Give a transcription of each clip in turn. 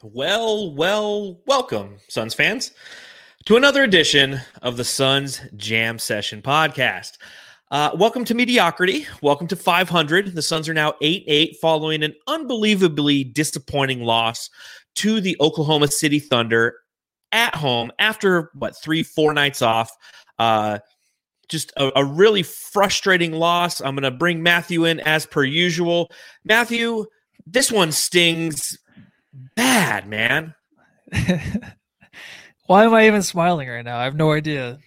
Well, well, welcome, Suns fans, to another edition of the Suns Jam Session podcast. Uh, welcome to mediocrity. Welcome to 500. The Suns are now 8 8 following an unbelievably disappointing loss to the Oklahoma City Thunder at home after what, three, four nights off. Uh, just a, a really frustrating loss. I'm going to bring Matthew in as per usual. Matthew, this one stings bad, man. Why am I even smiling right now? I have no idea.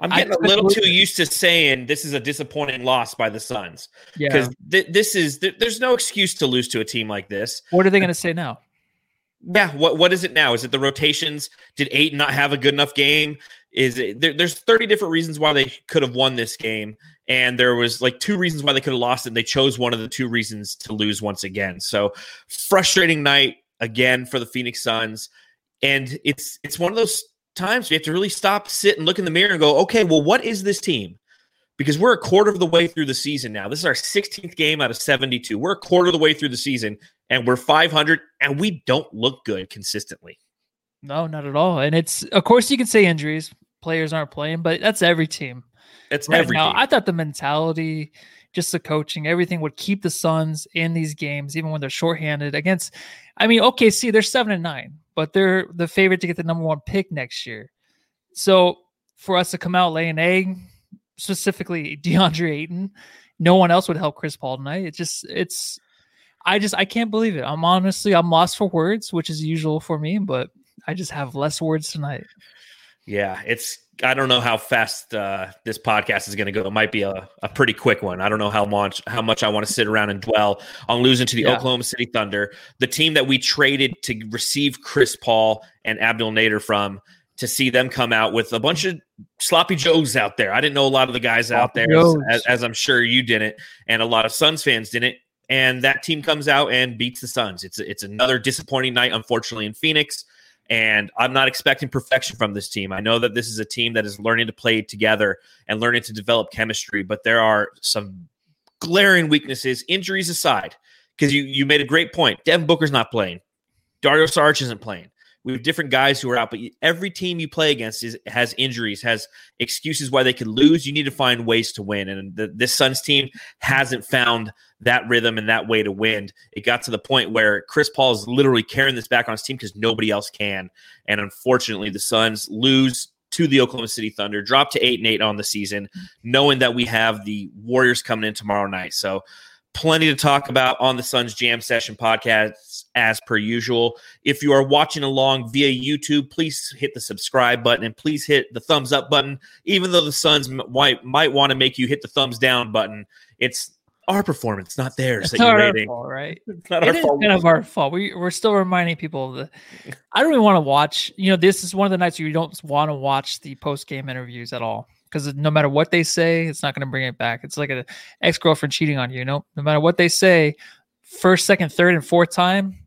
I'm getting a little too used to saying this is a disappointing loss by the Suns. Yeah. Because th- this is th- there's no excuse to lose to a team like this. What are they going to say now? Yeah. What what is it now? Is it the rotations? Did eight not have a good enough game? Is it there, there's 30 different reasons why they could have won this game, and there was like two reasons why they could have lost it. And they chose one of the two reasons to lose once again. So frustrating night again for the Phoenix Suns. And it's it's one of those times we have to really stop, sit, and look in the mirror and go, okay, well, what is this team? Because we're a quarter of the way through the season now. This is our 16th game out of 72. We're a quarter of the way through the season, and we're 500, and we don't look good consistently. No, not at all. And it's of course you can say injuries, players aren't playing, but that's every team. It's Right every now, team. I thought the mentality, just the coaching, everything would keep the Suns in these games, even when they're shorthanded against. I mean, OKC, they're seven and nine, but they're the favorite to get the number one pick next year. So for us to come out laying egg, specifically DeAndre Ayton, no one else would help Chris Paul tonight. It just, it's, I just, I can't believe it. I'm honestly, I'm lost for words, which is usual for me, but I just have less words tonight. Yeah, it's. I don't know how fast uh, this podcast is going to go. It might be a, a pretty quick one. I don't know how much how much I want to sit around and dwell on losing to the Yeah. Oklahoma City Thunder, the team that we traded to receive Chris Paul and Abdel Nader from. To see them come out with a bunch of sloppy joes out there. I didn't know a lot of the guys out there, as, as, as I'm sure you didn't, and a lot of Suns fans didn't. And that team comes out and beats the Suns. It's it's another disappointing night, unfortunately, in Phoenix. And I'm not expecting perfection from this team. I know that this is a team that is learning to play together and learning to develop chemistry, but there are some glaring weaknesses, injuries aside, because you you made a great point. Devin Booker's not playing. Dario Saric isn't playing. We have different guys who are out, but every team you play against is has injuries, has excuses why they could lose. You need to find ways to win, and the, this Suns team hasn't found that rhythm and that way to win. It got to the point where Chris Paul is literally carrying this back on his team because nobody else can, and unfortunately, the Suns lose to the Oklahoma City Thunder, drop to eight and eight on the season, knowing that we have the Warriors coming in tomorrow night. So plenty to talk about on the Suns Jam Session podcast as per usual. If you are watching along via YouTube, please hit the subscribe button and please hit the thumbs up button. Even though the Suns might might want to make you hit the thumbs down button, it's our performance, not theirs. It's that you're not our rating. fault, right? It's not It our is fault. kind of our fault. We, we're still reminding people that I don't even want to watch. You know, this is one of the nights where you don't want to watch the post game interviews at all because no matter what they say, it's not going to bring it back. It's like an ex girlfriend cheating on you. You know, no matter what they say, first, second, third, and fourth time,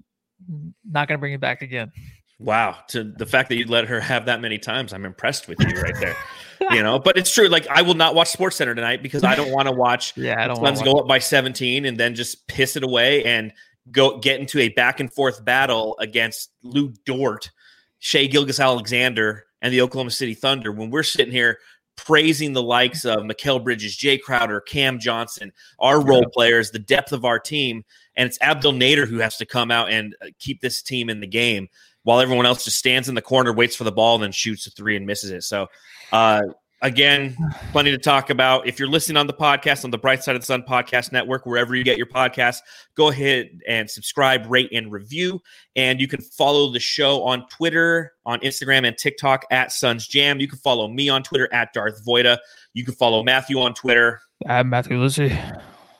not going to bring it back again. Wow, to the fact that you let her have that many times, I'm impressed with you right there. you know, but it's true. Like I will not watch Sports Center tonight because I don't want to watch Yeah, I don't want Suns to. go up by 17 and then just piss it away and go get into a back and forth battle against Lu Dort, Shai Gilgeous-Alexander, and the Oklahoma City Thunder when we're sitting here praising the likes of Mikal Bridges, Jae Crowder, Cam Johnson, our role players, the depth of our team, and it's Abdel Nader who has to come out and uh, keep this team in the game while everyone else just stands in the corner, waits for the ball, and then shoots a three and misses it. So, uh, again, plenty to talk about. If you're listening on the podcast on the Bright Side of the Sun Podcast Network, wherever you get your podcasts, go ahead and subscribe, rate, and review. And you can follow the show on Twitter, on Instagram, and TikTok at Suns Jam. You can follow me on Twitter at Darth Voida. You can follow Matthew on Twitter. I'm Matthew Lucy.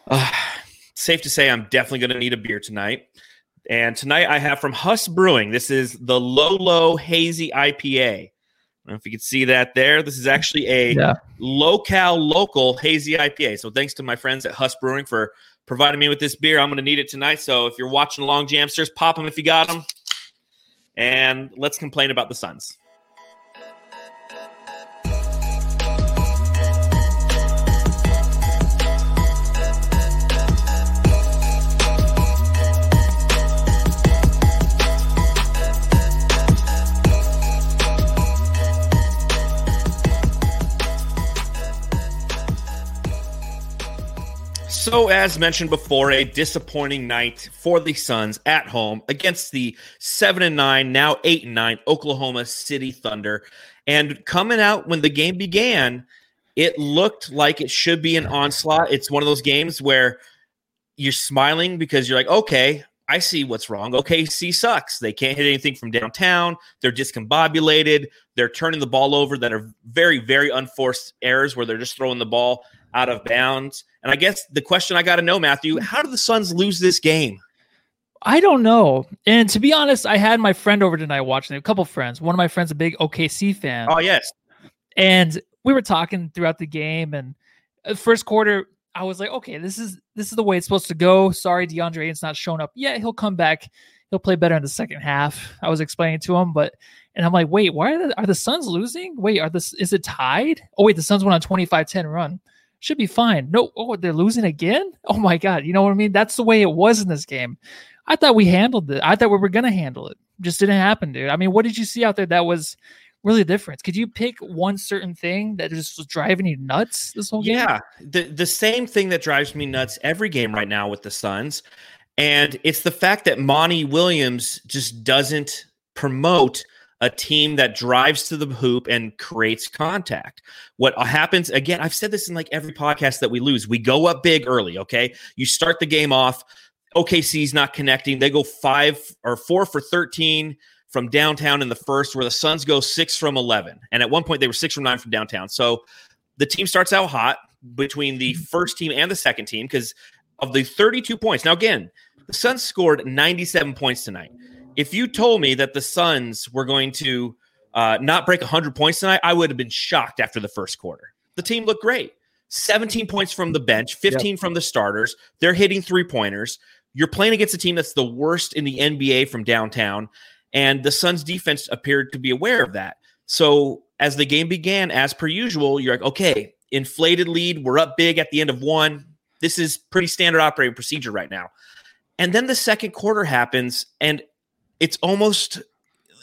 Uh, safe to say, I'm definitely going to need a beer tonight. And tonight I have from Huss Brewing. This is the Lolo Hazy IPA. I don't know if you can see that there. This is actually a Yeah. local, local hazy IPA. So thanks to my friends at Huss Brewing for providing me with this beer. I'm going to need it tonight. So if you're watching along, Jamsters, pop them if you got them. And let's complain about the Suns. So, as mentioned before, a disappointing night for the Suns at home against the seven and nine, now eight and nine Oklahoma City Thunder. And coming out when the game began, it looked like it should be an onslaught. It's one of those games where you're smiling because you're like, okay, I see what's wrong. OKC sucks. They can't hit anything from downtown. They're discombobulated. They're turning the ball over that are very, very unforced errors where they're just throwing the ball out of bounds. And I guess the question I got to know, Matthew, how did the Suns lose this game? I don't know. And to be honest, I had my friend over tonight watching it, a couple friends. One of my friends, a big OKC fan. Oh, yes. And we were talking throughout the game. And uh, first quarter, I was like, okay, this is this is the way it's supposed to go. Sorry, DeAndre Ayton's not showing up. Yeah, he'll come back. He'll play better in the second half. I was explaining to him, but and I'm like, wait, why are the, are the Suns losing? Wait, are this is it tied? Oh wait, the Suns went on 25-10 run. Should be fine. No, oh, they're losing again? Oh my god, you know what I mean? That's the way it was in this game. I thought we handled it. I thought we were gonna handle it. Just didn't happen, dude. I mean, what did you see out there that was really different? Could you pick one certain thing that just was driving you nuts this whole game? Yeah, the the same thing that drives me nuts every game right now with the Suns, and it's the fact that Monty Williams just doesn't promote a team that drives to the hoop and creates contact. What happens again, I've said this in like every podcast that we lose. We go up big early, okay? You start the game off, OKC's not connecting. They go 5 or 4 for 13 from downtown in the first, where the Suns go six from 11. And at one point, they were six from nine from downtown. So the team starts out hot between the mm-hmm. first team and the second team because of the 32 points. Now, again, the Suns scored 97 points tonight. If you told me that the Suns were going to uh, not break 100 points tonight, I would have been shocked after the first quarter. The team looked great. 17 points from the bench, 15 yep. from the starters. They're hitting three pointers. You're playing against a team that's the worst in the NBA from downtown. And the Suns defense appeared to be aware of that. So as the game began, as per usual, you're like, okay, inflated lead. We're up big at the end of one. This is pretty standard operating procedure right now. And then the second quarter happens, and it's almost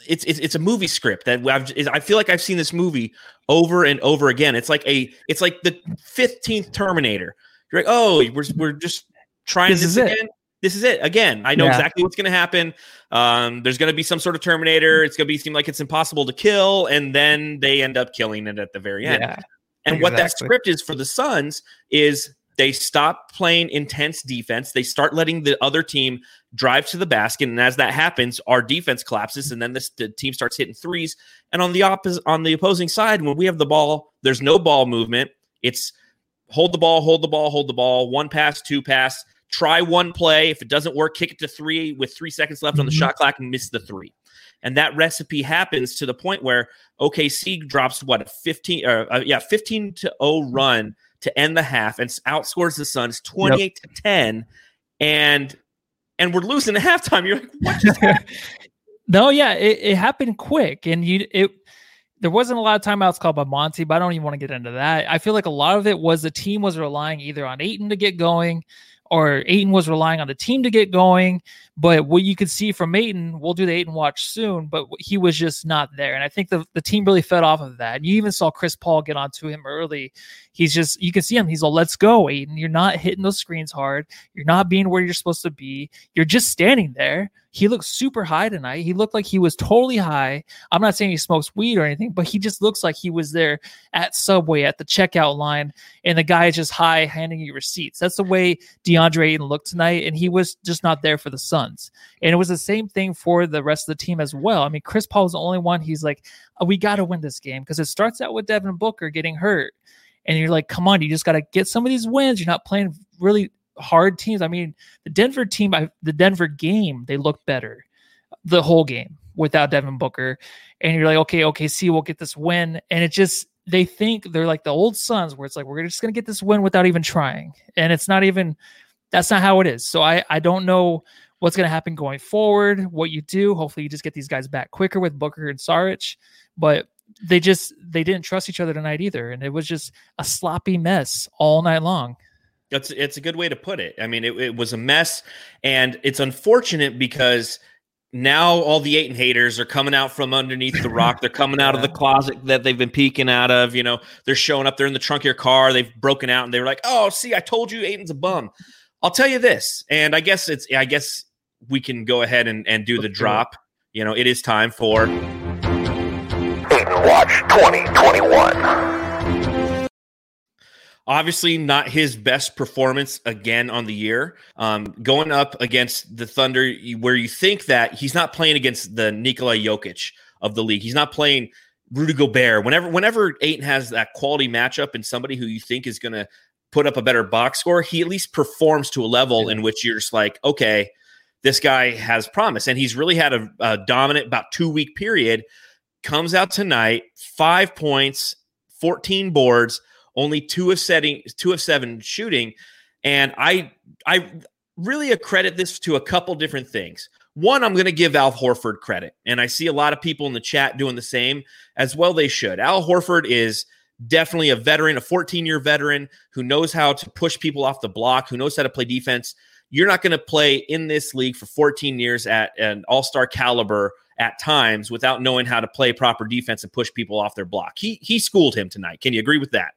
it's it's, it's a movie script that I've, I feel like I've seen this movie over and over again. It's like a it's like the fifteenth Terminator. You're like, oh, we're we're just trying this, this again. It this is it again. I know yeah. exactly what's going to happen. Um, there's going to be some sort of Terminator. It's going to be seem like it's impossible to kill, and then they end up killing it at the very end. Yeah, and exactly. what that script is for the Suns is they stop playing intense defense. They start letting the other team drive to the basket, and as that happens, our defense collapses, and then this, the team starts hitting threes. And on the opposite, on the opposing side, when we have the ball, there's no ball movement. It's hold the ball, hold the ball, hold the ball. One pass, two pass try one play. If it doesn't work, kick it to three with three seconds left mm-hmm. on the mm-hmm. shot clock and miss the three. And that recipe happens to the point where OKC drops what a 15 uh, uh, yeah, 15 to 0 run to end the half and outscores the Suns 28 yep. to 10 and and we're losing at halftime. You're like, what just happened? no, yeah, it, it happened quick and you it there wasn't a lot of timeouts called by Monty, but I don't even want to get into that. I feel like a lot of it was the team was relying either on Ayton to get going or Ayton was relying on the team to get going. But what you could see from Ayton, we'll do the Ayton watch soon, but he was just not there. And I think the, the team really fed off of that. And you even saw Chris Paul get onto him early. He's just, you can see him. He's like, let's go, Ayton. You're not hitting those screens hard. You're not being where you're supposed to be. You're just standing there. He looked super high tonight. He looked like he was totally high. I'm not saying he smokes weed or anything, but he just looks like he was there at Subway at the checkout line, and the guy is just high handing you receipts. That's the way DeAndre Ayton looked tonight, and he was just not there for the Suns. And it was the same thing for the rest of the team as well. I mean, Chris Paul was the only one. He's like, oh, we got to win this game because it starts out with Devin Booker getting hurt. And you're like, come on, you just got to get some of these wins. You're not playing really hard teams. I mean, the Denver team, the Denver game, they looked better the whole game without Devin Booker. And you're like, okay, okay, see, we'll get this win. And it just, they think they're like the old Suns where it's like, we're just going to get this win without even trying. And it's not even, that's not how it is. So I, I don't know what's going to happen going forward, what you do. Hopefully you just get these guys back quicker with Booker and Saric. But they just, they didn't trust each other tonight either. And it was just a sloppy mess all night long. That's it's a good way to put it. I mean, it, it was a mess, and it's unfortunate because now all the Ayton haters are coming out from underneath the rock. They're coming out of the closet that they've been peeking out of. You know, they're showing up. They're in the trunk of your car. They've broken out and they were like, "Oh, see, I told you, Ayton's a bum." I'll tell you this, and I guess it's. I guess we can go ahead and, and do the drop. You know, it is time for Ayton Watch 2021. Obviously, not his best performance again on the year. Um, going up against the Thunder, where you think that he's not playing against the Nikola Jokic of the league. He's not playing Rudy Gobert. Whenever, whenever Ayton has that quality matchup and somebody who you think is going to put up a better box score, he at least performs to a level in which you're just like, okay, this guy has promise. And he's really had a, a dominant, about two week period. Comes out tonight, five points, 14 boards only two of setting two of seven shooting and i i really accredit this to a couple different things one i'm going to give al horford credit and i see a lot of people in the chat doing the same as well they should al horford is definitely a veteran a 14 year veteran who knows how to push people off the block who knows how to play defense you're not going to play in this league for 14 years at an all-star caliber at times without knowing how to play proper defense and push people off their block he he schooled him tonight can you agree with that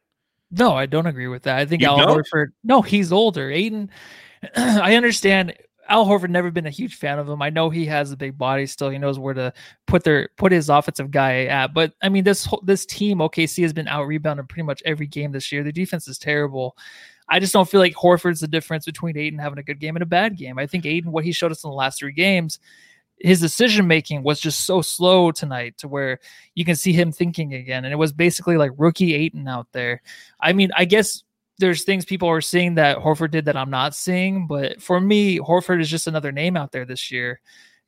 no, I don't agree with that. I think you Al don't? Horford. No, he's older. Ayton. I understand. Al Horford never been a huge fan of him. I know he has a big body still. He knows where to put their put his offensive guy at. But I mean, this this team OKC has been out rebounded pretty much every game this year. The defense is terrible. I just don't feel like Horford's the difference between Ayton having a good game and a bad game. I think Ayton, what he showed us in the last three games, his decision making was just so slow tonight to where you can see him thinking again. And it was basically like rookie Ayton out there. I mean, I guess there's things people are seeing that Horford did that I'm not seeing, but for me, Horford is just another name out there this year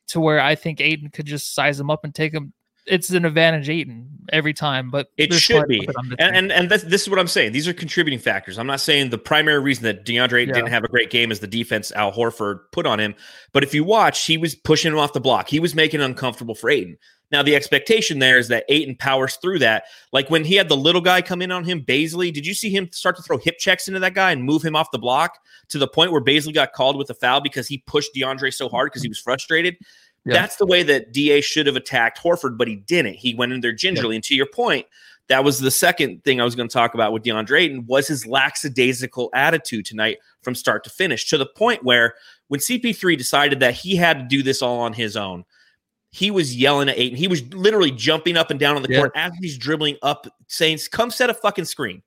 to where I think Ayton could just size him up and take him it's an advantage Ayton every time, but it should be. And and, and this, this, is what I'm saying. These are contributing factors. I'm not saying the primary reason that DeAndre yeah. didn't have a great game is the defense Al Horford put on him. But if you watch, he was pushing him off the block. He was making it uncomfortable for Ayton. Now the expectation there is that Ayton powers through that. Like when he had the little guy come in on him, Bazley. Did you see him start to throw hip checks into that guy and move him off the block to the point where Bazley got called with a foul because he pushed DeAndre so hard because he was frustrated? Yeah. That's the way that DA should have attacked Horford, but he didn't. He went in there gingerly. Yeah. And to your point, that was the second thing I was going to talk about with DeAndre Ayton was his lackadaisical attitude tonight from start to finish, to the point where when CP3 decided that he had to do this all on his own, he was yelling at Ayton. He was literally jumping up and down on the yeah. court as he's dribbling up, saying, "Come set a fucking screen."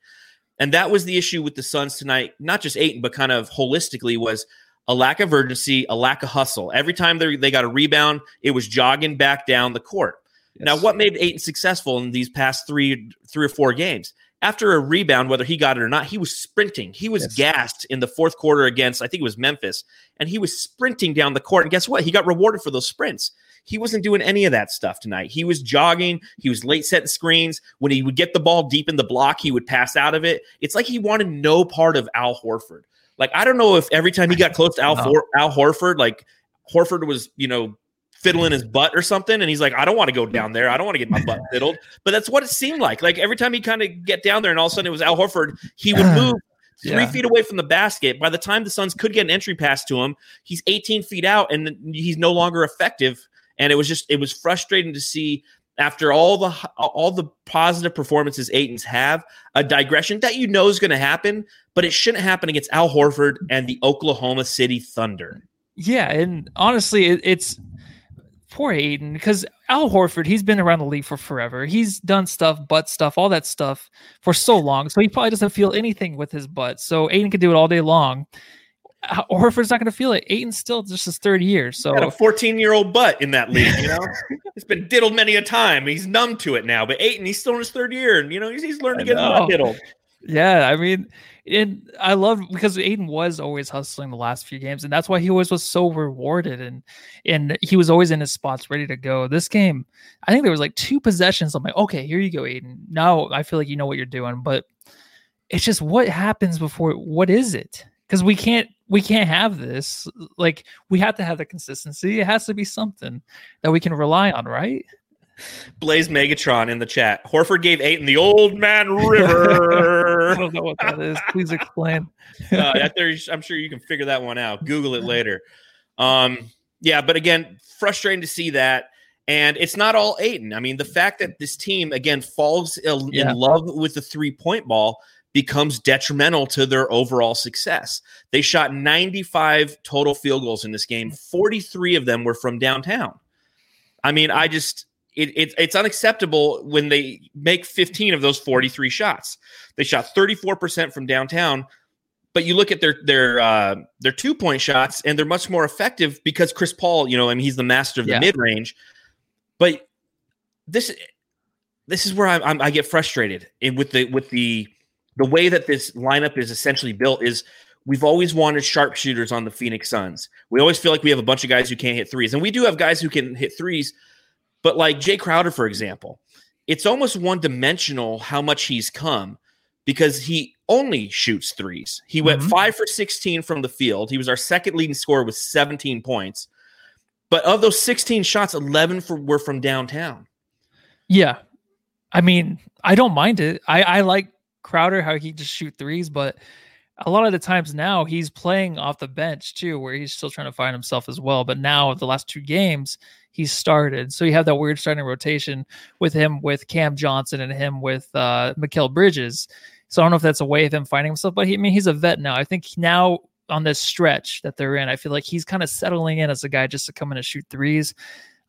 And that was the issue with the Suns tonight. Not just Ayton, but kind of holistically was a lack of urgency, a lack of hustle. Every time they, they got a rebound, it was jogging back down the court. Yes. Now, what made Ayton successful in these past three, three or four games? After a rebound, whether he got it or not, he was sprinting. He was yes. gassed in the fourth quarter against, I think it was Memphis, and he was sprinting down the court. And guess what? He got rewarded for those sprints. He wasn't doing any of that stuff tonight. He was jogging. He was late setting screens. When he would get the ball deep in the block, he would pass out of it. It's like he wanted no part of Al Horford. Like I don't know if every time he got close to Al, no. For- Al Horford, like Horford was, you know, fiddling his butt or something, and he's like, I don't want to go down there. I don't want to get my butt fiddled. But that's what it seemed like. Like every time he kind of get down there, and all of a sudden it was Al Horford, he would move three yeah. feet away from the basket. By the time the Suns could get an entry pass to him, he's 18 feet out, and he's no longer effective. And it was just it was frustrating to see after all the all the positive performances Ayton's have, a digression that you know is going to happen, but it shouldn't happen against Al Horford and the Oklahoma City Thunder. Yeah, and honestly, it, it's poor Ayton because Al Horford, he's been around the league for forever. He's done stuff, butt stuff, all that stuff for so long. So he probably doesn't feel anything with his butt. So Ayton can do it all day long. Horford's not going to feel it. Ayton's still just his third year. So Got a 14 year old butt in that league, you know, it's been diddled many a time. He's numb to it now, but Ayton, he's still in his third year and, you know, he's, he's learned to get diddled. Yeah. I mean, and I love because Ayton was always hustling the last few games, and that's why he always was so rewarded and and he was always in his spots ready to go. This game, I think there was like two possessions. I'm like, okay, here you go, Ayton. Now I feel like you know what you're doing, but it's just what happens before what is it? Because we can't we can't have this. Like we have to have the consistency. It has to be something that we can rely on, right? Blaze Megatron in the chat. Horford gave Ayton the old man river. I don't know what that is. Please explain. uh, I'm sure you can figure that one out. Google it later. Um, Yeah, but again, frustrating to see that. And it's not all Ayton. I mean, the fact that this team again falls in Yeah. love with the three point ball becomes detrimental to their overall success. They shot 95 total field goals in this game. 43 of them were from downtown. I mean, I just it, it, it's unacceptable when they make 15 of those 43 shots. They shot 34% from downtown, but you look at their their uh, their two point shots and they're much more effective because Chris Paul, you know, I mean, he's the master of the Yeah. mid range. But this this is where I, I'm, I get frustrated with the with the the way that this lineup is essentially built is we've always wanted sharpshooters on the Phoenix Suns. We always feel like we have a bunch of guys who can't hit threes, and we do have guys who can hit threes. But like Jae Crowder, for example, it's almost one dimensional how much he's come because he only shoots threes. He went Mhm. five for 16 from the field. He was our second leading scorer with 17 points. But of those 16 shots, 11 for, were from downtown. Yeah. I mean, I don't mind it. I, I like Crowder, how he just shoot threes, but a lot of the times now he's playing off the bench too, where he's still trying to find himself as well. But now the last two games he's started. So you have that weird starting rotation with him with Cam Johnson and him with uh Mikal Bridges. So I don't know if that's a way of him finding himself, but he, I mean he's a vet now. I think now on this stretch that they're in, I feel like he's kind of settling in as a guy just to come in and shoot threes.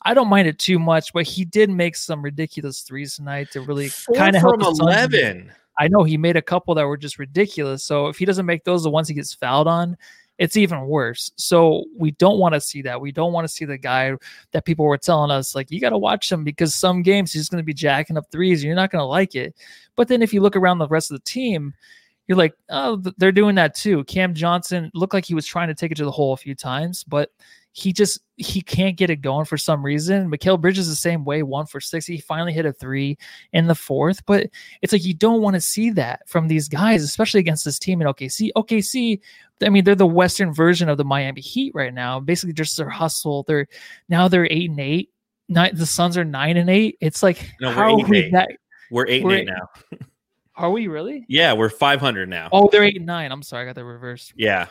I don't mind it too much, but he did make some ridiculous threes tonight to really kind of help from. 11. I know he made a couple that were just ridiculous. So if he doesn't make those, the ones he gets fouled on, it's even worse. So we don't want to see that. We don't want to see the guy that people were telling us like you got to watch him because some games he's going to be jacking up threes and you're not going to like it. But then if you look around the rest of the team, you're like, oh, they're doing that too. Cam Johnson looked like he was trying to take it to the hole a few times, but he just he can't get it going for some reason. Mikal Bridges the same way, one for six. He finally hit a three in the fourth, but it's like you don't want to see that from these guys, especially against this team in OKC. OKC, I mean, they're the Western version of the Miami Heat right now. Basically, just their hustle. They're now they're eight and eight. Nine, the Suns are nine and eight. It's like No, we're how eight and are we eight. that? We're 8 We're- and 8 now. Are we really? Yeah, we're 500 now. Oh, they're eight and nine. I'm sorry, I got the reverse. Yeah.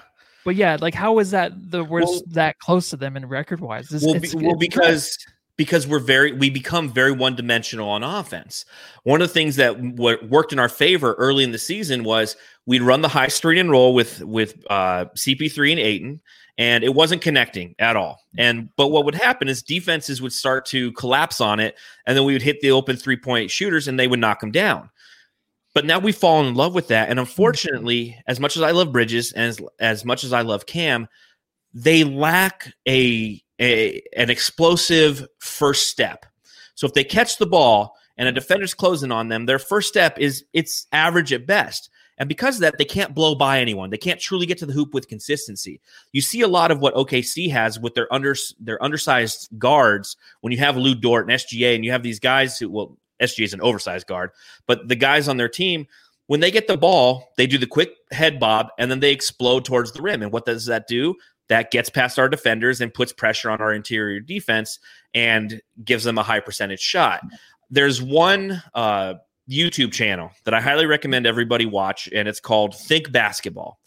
But yeah, like how is that the we're Well- that close to them in record wise? well, be- well because because we're very we become very one dimensional on offense. One of the things that w- worked in our favor early in the season was we'd run the high screen and roll with with uh, CP3 and Ayton, and it wasn't connecting at all. And but what would happen is defenses would start to collapse on it, and then we would hit the open three point shooters, and they would knock them down. But now we've fallen in love with that, and mm-hmm. unfortunately, as much as I love Bridges and as, as much as I love Cam, they lack a, a an explosive first step. So if they catch the ball and a defender's closing on them, their first step is it's average at best. And because of that, they can't blow by anyone. They can't truly get to the hoop with consistency. You see a lot of what OKC has with their under their undersized guards. When you have Lu Dort and SGA, and you have these guys who well, SGA is an oversized guard, but the guys on their team, when they get the ball, they do the quick head bob and then they explode towards the rim. And what does that do? That gets past our defenders and puts pressure on our interior defense and gives them a high percentage shot. There's one uh, YouTube channel that I highly recommend everybody watch, and it's called Think Basketball.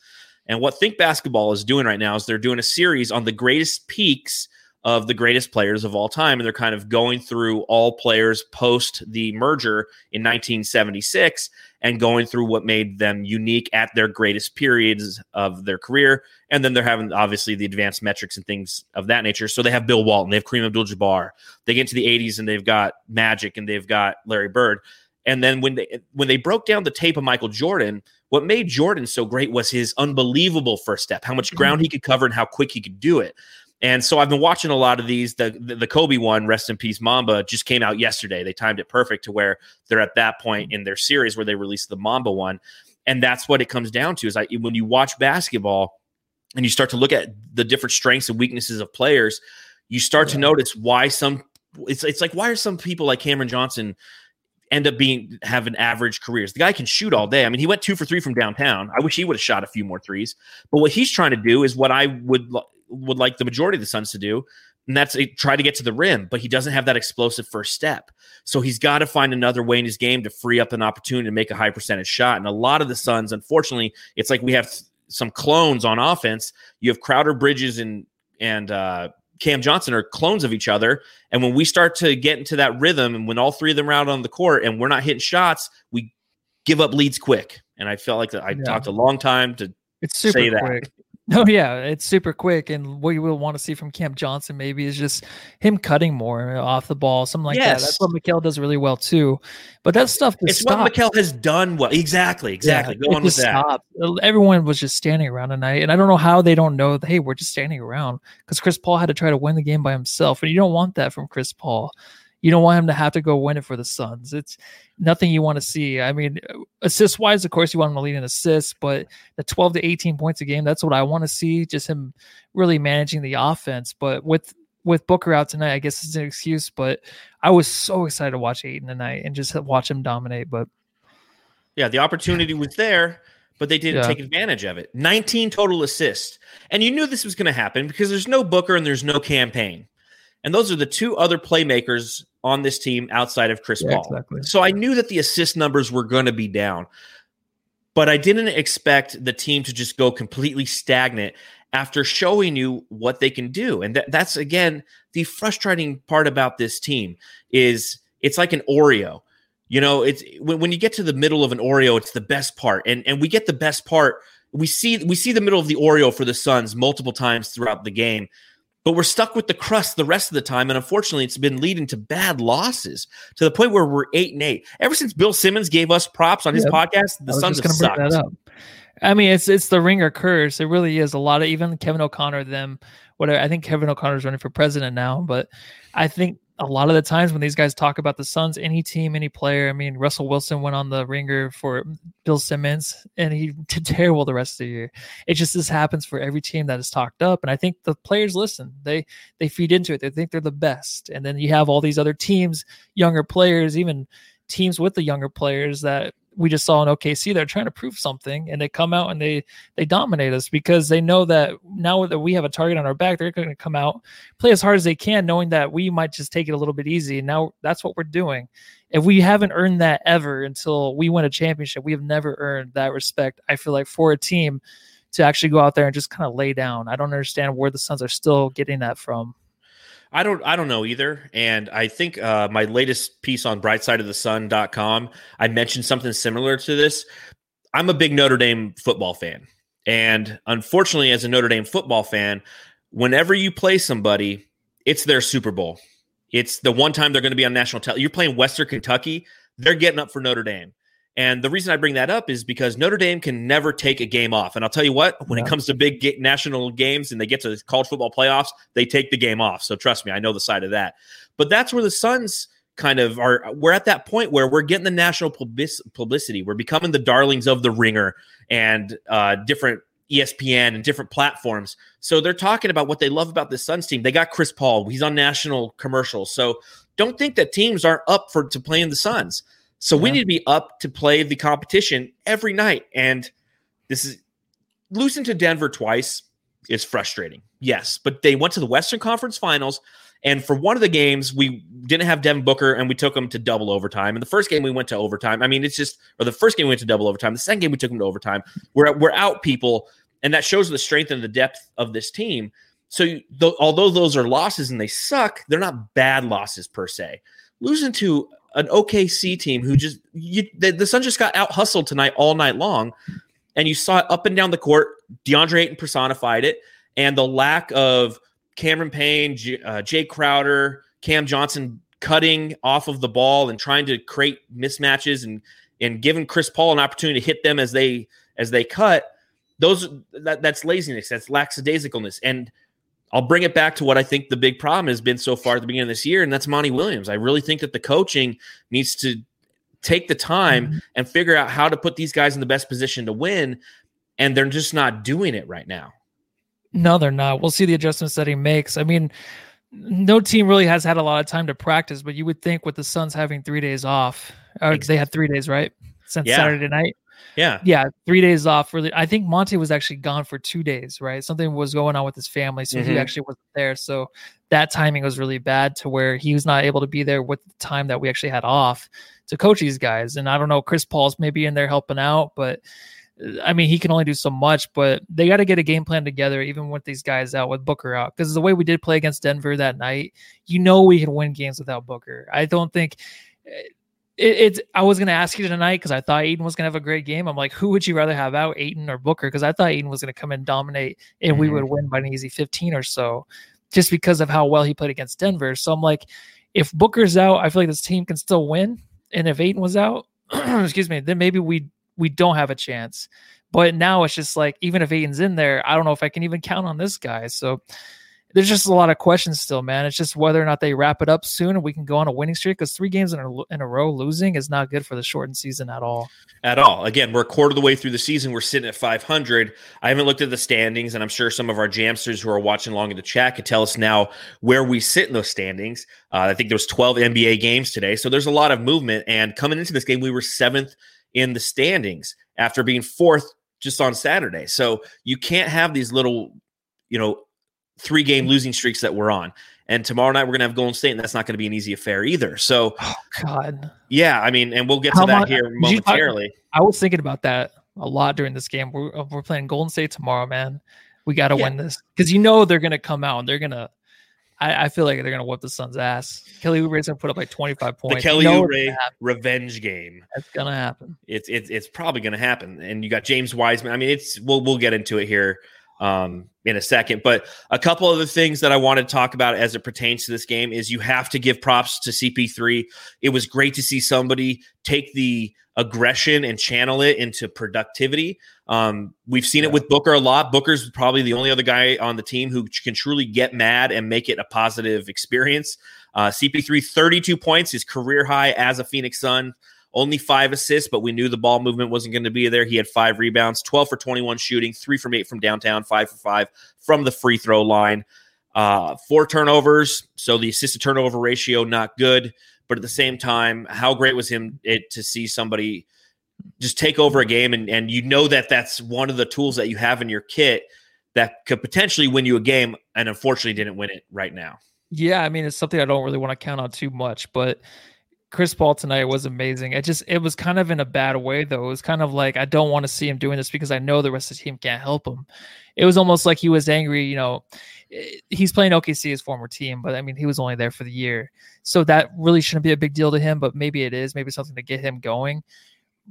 And what Think Basketball is doing right now is they're doing a series on the greatest peaks of the greatest players of all time. And they're kind of going through all players post the merger in 1976 and going through what made them unique at their greatest periods of their career. And then they're having obviously the advanced metrics and things of that nature. So they have Bill Walton, they have Kareem Abdul Jabbar. They get into the 80s and they've got Magic and they've got Larry Bird. And then when they when they broke down the tape of Michael Jordan, what made Jordan so great was his unbelievable first step, how much mm-hmm. ground he could cover and how quick he could do it. And so I've been watching a lot of these. The, the the Kobe one, rest in peace, Mamba, just came out yesterday. They timed it perfect to where they're at that point in their series where they released the Mamba one, and that's what it comes down to. Is like when you watch basketball and you start to look at the different strengths and weaknesses of players, you start to notice why some. It's it's like why are some people like Cameron Johnson end up being having average careers. The guy can shoot all day. I mean, he went two for three from downtown. I wish he would have shot a few more threes. But what he's trying to do is what I would would like the majority of the Suns to do, and that's uh, try to get to the rim. But he doesn't have that explosive first step, so he's got to find another way in his game to free up an opportunity to make a high percentage shot. And a lot of the Suns, unfortunately, it's like we have some clones on offense. You have Crowder, Bridges, and and uh, Cam Johnson are clones of each other. And when we start to get into that rhythm, and when all three of them are out on the court and we're not hitting shots, we give up leads quick. And I felt like that I Yeah. talked a long time to It's super say that. quick. Oh yeah, it's super quick, and what you will want to see from Cam Johnson maybe is just him cutting more off the ball, something like that. Yes. That's what Mikal does really well too. But that stuff it's what Mikal has done well. Exactly, exactly. Yeah, Go on with that. stopped. Everyone was just standing around tonight, and I don't know how they don't know. Hey, we're just standing around because Chris Paul had to try to win the game by himself, and you don't want that from Chris Paul. You don't want him to have to go win it for the Suns. It's nothing you want to see. I mean, uh, assist wise, of course, you want him to lead in assists, but the 12 to 18 points a game, that's what I want to see. Just him really managing the offense. But with with Booker out tonight, I guess it's an excuse. But I was so excited to watch Ayton tonight and just watch him dominate. But Yeah, the opportunity was there, but they didn't Yeah. take advantage of it. 19 total assists. And you knew this was going to happen because there's no Booker and there's no Cam Payne. And those are the two other playmakers on this team outside of Chris Yeah, Paul. exactly. So I knew that the assist numbers were going to be down. But I didn't expect the team to just go completely stagnant after showing you what they can do. And that, that's again the frustrating part about this team is it's like an Oreo. You know, it's when, when you get to the middle of an Oreo, it's the best part. And and we get the best part. We see we see the middle of the Oreo for the Suns multiple times throughout the game. But we're stuck with the crust the rest of the time. And unfortunately, it's been leading to bad losses to the point where we're eight and eight. Ever since Bill Simmons gave us props on his Yeah. podcast, the Suns have sucked. that up. I mean, it's it's the ringer curse. It really is. A lot of even Kevin O'Connor, them, whatever. I think Kevin O'Connor is running for president now, but I think a lot of the times when these guys talk about the Suns, any team, any player. I mean, Russell Wilson went on the ringer for Bill Simmons, and he did terrible the rest of the year. It just this happens for every team that is talked up, and I think the players listen. They they feed into it. They think they're the best, and then you have all these other teams, younger players, even teams with the younger players that we just saw in OKC. They're trying to prove something, and they come out and they they dominate us because they know that now that we have a target on our back, they're going to come out play as hard as they can, knowing that we might just take it a little bit easy. And now that's what we're doing. If we haven't earned that ever until we win a championship, we have never earned that respect. I feel like for a team to actually go out there and just kind of lay down. I don't understand where the Suns are still getting that from. I don't I don't know either. And I think uh, my latest piece on brightsideofthesun.com, I mentioned something similar to this. I'm a big Notre Dame football fan. And unfortunately, as a Notre Dame football fan, whenever you play somebody, it's their Super Bowl. It's the one time they're going to be on national television. You're playing Western Kentucky, they're getting up for Notre Dame. And the reason I bring that up is because Notre Dame can never take a game off. And I'll tell you what, when Yeah. it comes to big ga- national games and they get to college football playoffs, they take the game off. So trust me, I know the side of that. But that's where the Suns kind of are. We're at that point where we're getting the national publicity. We're becoming the darlings of the ringer and uh, different ESPN and different platforms. So they're talking about what they love about this Suns team. They got Chris Paul. He's on national commercials. So don't think that teams aren't up for to playing the Suns. So we need to be up to play the competition every night. And this is losing to Denver twice is frustrating. Yes, but they went to the Western Conference Finals. And for one of the games, we didn't have Devin Booker and we took him to double overtime. And the first game we went to overtime. I mean, it's just, or the first game we went to double overtime. The second game we took him to overtime. We're, we're out people. And that shows the strength and the depth of this team. So, you- though, although those are losses and they suck, they're not bad losses per se. Losing to an OKC team who just you, the, the Suns just got out hustled tonight all night long, and you saw it up and down the court. DeAndre Ayton personified it, and the lack of Cameron Payne, J, uh, Jae Crowder, Cam Johnson cutting off of the ball and trying to create mismatches and and giving Chris Paul an opportunity to hit them as they as they cut. Those that, that's laziness. That's lackadaisicalness. And I'll bring it back to what I think the big problem has been so far at the beginning of this year, and that's Monty Williams. I really think that the coaching needs to take the time Mhm. and figure out how to put these guys in the best position to win, and they're just not doing it right now. No, they're not. We'll see the adjustments that he makes. I mean, no team really has had a lot of time to practice, but you would think with the Suns having three days off, or they had three days, right? Since Yeah. Saturday night. Yeah, Yeah, three days off. Really, I think Monty was actually gone for two days, right? Something was going on with his family, so he Mhm. actually wasn't there. So that timing was really bad to where he was not able to be there with the time that we actually had off to coach these guys. And I don't know, Chris Paul's maybe in there helping out, but I mean, he can only do so much, but they got to get a game plan together, even with these guys out, with Booker out. Because the way we did play against Denver that night, you know, we can win games without Booker. I don't think it, it's. I was going to ask you tonight because I thought Ayton was going to have a great game. I'm like, who would you rather have out, Ayton or Booker? Because I thought Ayton was going to come and dominate, and mm-hmm. we would win by an easy 15 or so, just because of how well he played against Denver. So I'm like, if Booker's out, I feel like this team can still win. And if Ayton was out, excuse me, then maybe we we don't have a chance. But now it's just like even if Ayton's in there, I don't know if I can even count on this guy. So there's just a lot of questions still, man. It's just whether or not they wrap it up soon and we can go on a winning streak because three games in a, in a row losing is not good for the shortened season at all. At all. Again, we're a quarter of the way through the season. We're sitting at 500. I haven't looked at the standings, and I'm sure some of our jamsters who are watching along in the chat could tell us now where we sit in those standings. Uh, I think there was 12 NBA games today, so there's a lot of movement. And coming into this game, we were seventh in the standings after being fourth just on Saturday. So you can't have these little, you know, three game losing streaks that we're on. And tomorrow night we're gonna have Golden State, and that's not gonna be an easy affair either. So, oh, God, yeah, I mean, and we'll get How to that much, here uh, momentarily. Talk, I was thinking about that a lot during this game. We're, uh, we're playing Golden State tomorrow, man. We got to yeah. win this because you know they're gonna come out and they're gonna I, I, feel like they're gonna whip the Suns' ass. Kelly Oubre's gonna put up like 25 points. The Kelly you know Oubre revenge game. That's gonna happen. It's it's it's probably gonna happen. And you got James Wiseman. I mean, it's we'll we'll get into it here um, in a second. But a couple of the things that I wanted to talk about as it pertains to this game is you have to give props to CP3. It was great to see somebody take the aggression and channel it into productivity. Um, we've seen yeah. it with Booker a lot. Booker's probably the only other guy on the team who can truly get mad and make it a positive experience. Uh, CP3, 32 points, his career high as a Phoenix Sun. Only five assists, but we knew the ball movement wasn't going to be there. He had five rebounds, 12 for 21 shooting, three from eight from downtown, five for five from the free throw line. Uh, four turnovers, so the assist to turnover ratio not good, but at the same time, how great was him it, to see somebody just take over a game and and you know that that's one of the tools that you have in your kit that could potentially win you a game and unfortunately didn't win it right now. Yeah, I mean it's something I don't really want to count on too much, but Chris Paul tonight was amazing. It just it was kind of in a bad way though. It was kind of like I don't want to see him doing this because I know the rest of the team can't help him. It was almost like he was angry, you know. Eh, he's playing OKC his former team, but I mean he was only there for the year. So that really shouldn't be a big deal to him, but maybe it is, maybe something to get him going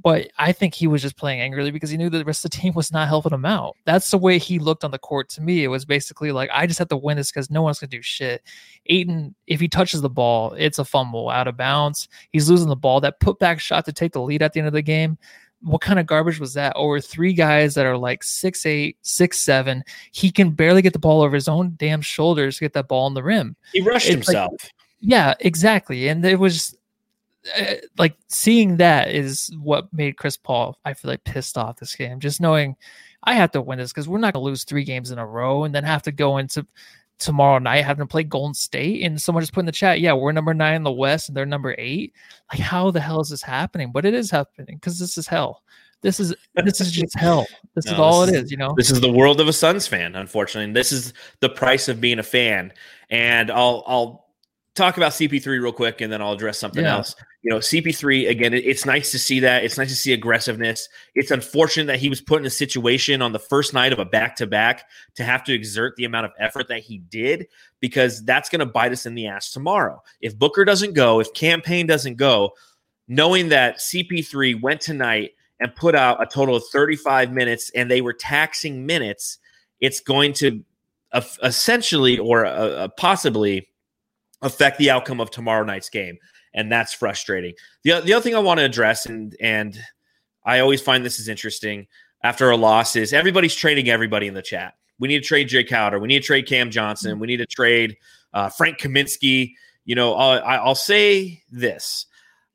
but I think he was just playing angrily because he knew that the rest of the team was not helping him out. That's the way he looked on the court to me. It was basically like, I just have to win this because no one's going to do shit. Ayton, if he touches the ball, it's a fumble out of bounds. He's losing the ball. That put back shot to take the lead at the end of the game. What kind of garbage was that? Over three guys that are like six eight, six seven. He can barely get the ball over his own damn shoulders to get that ball in the rim. He rushed it's himself. Like, yeah, exactly. And it was Uh, like seeing that is what made Chris Paul, I feel like, pissed off this game. Just knowing I have to win this because we're not going to lose three games in a row and then have to go into tomorrow night having to play Golden State. And someone just put in the chat, yeah, we're number nine in the West and they're number eight. Like, how the hell is this happening? But it is happening because this is hell. This is this is just hell. This no, is all this it is, you know. This is the world of a Suns fan, unfortunately. And this is the price of being a fan. And I'll I'll talk about CP3 real quick and then I'll address something yeah. else. You know, CP3, again, it's nice to see that. It's nice to see aggressiveness. It's unfortunate that he was put in a situation on the first night of a back to back to have to exert the amount of effort that he did because that's going to bite us in the ass tomorrow. If Booker doesn't go, if Cam Payne doesn't go, knowing that CP3 went tonight and put out a total of 35 minutes and they were taxing minutes, it's going to uh, essentially or uh, possibly affect the outcome of tomorrow night's game, and that's frustrating. the The other thing I want to address, and and I always find this is interesting after a loss, is everybody's trading everybody in the chat. We need to trade Jae Crowder. We need to trade Cam Johnson. We need to trade uh, Frank Kaminsky. You know, I'll, I'll say this.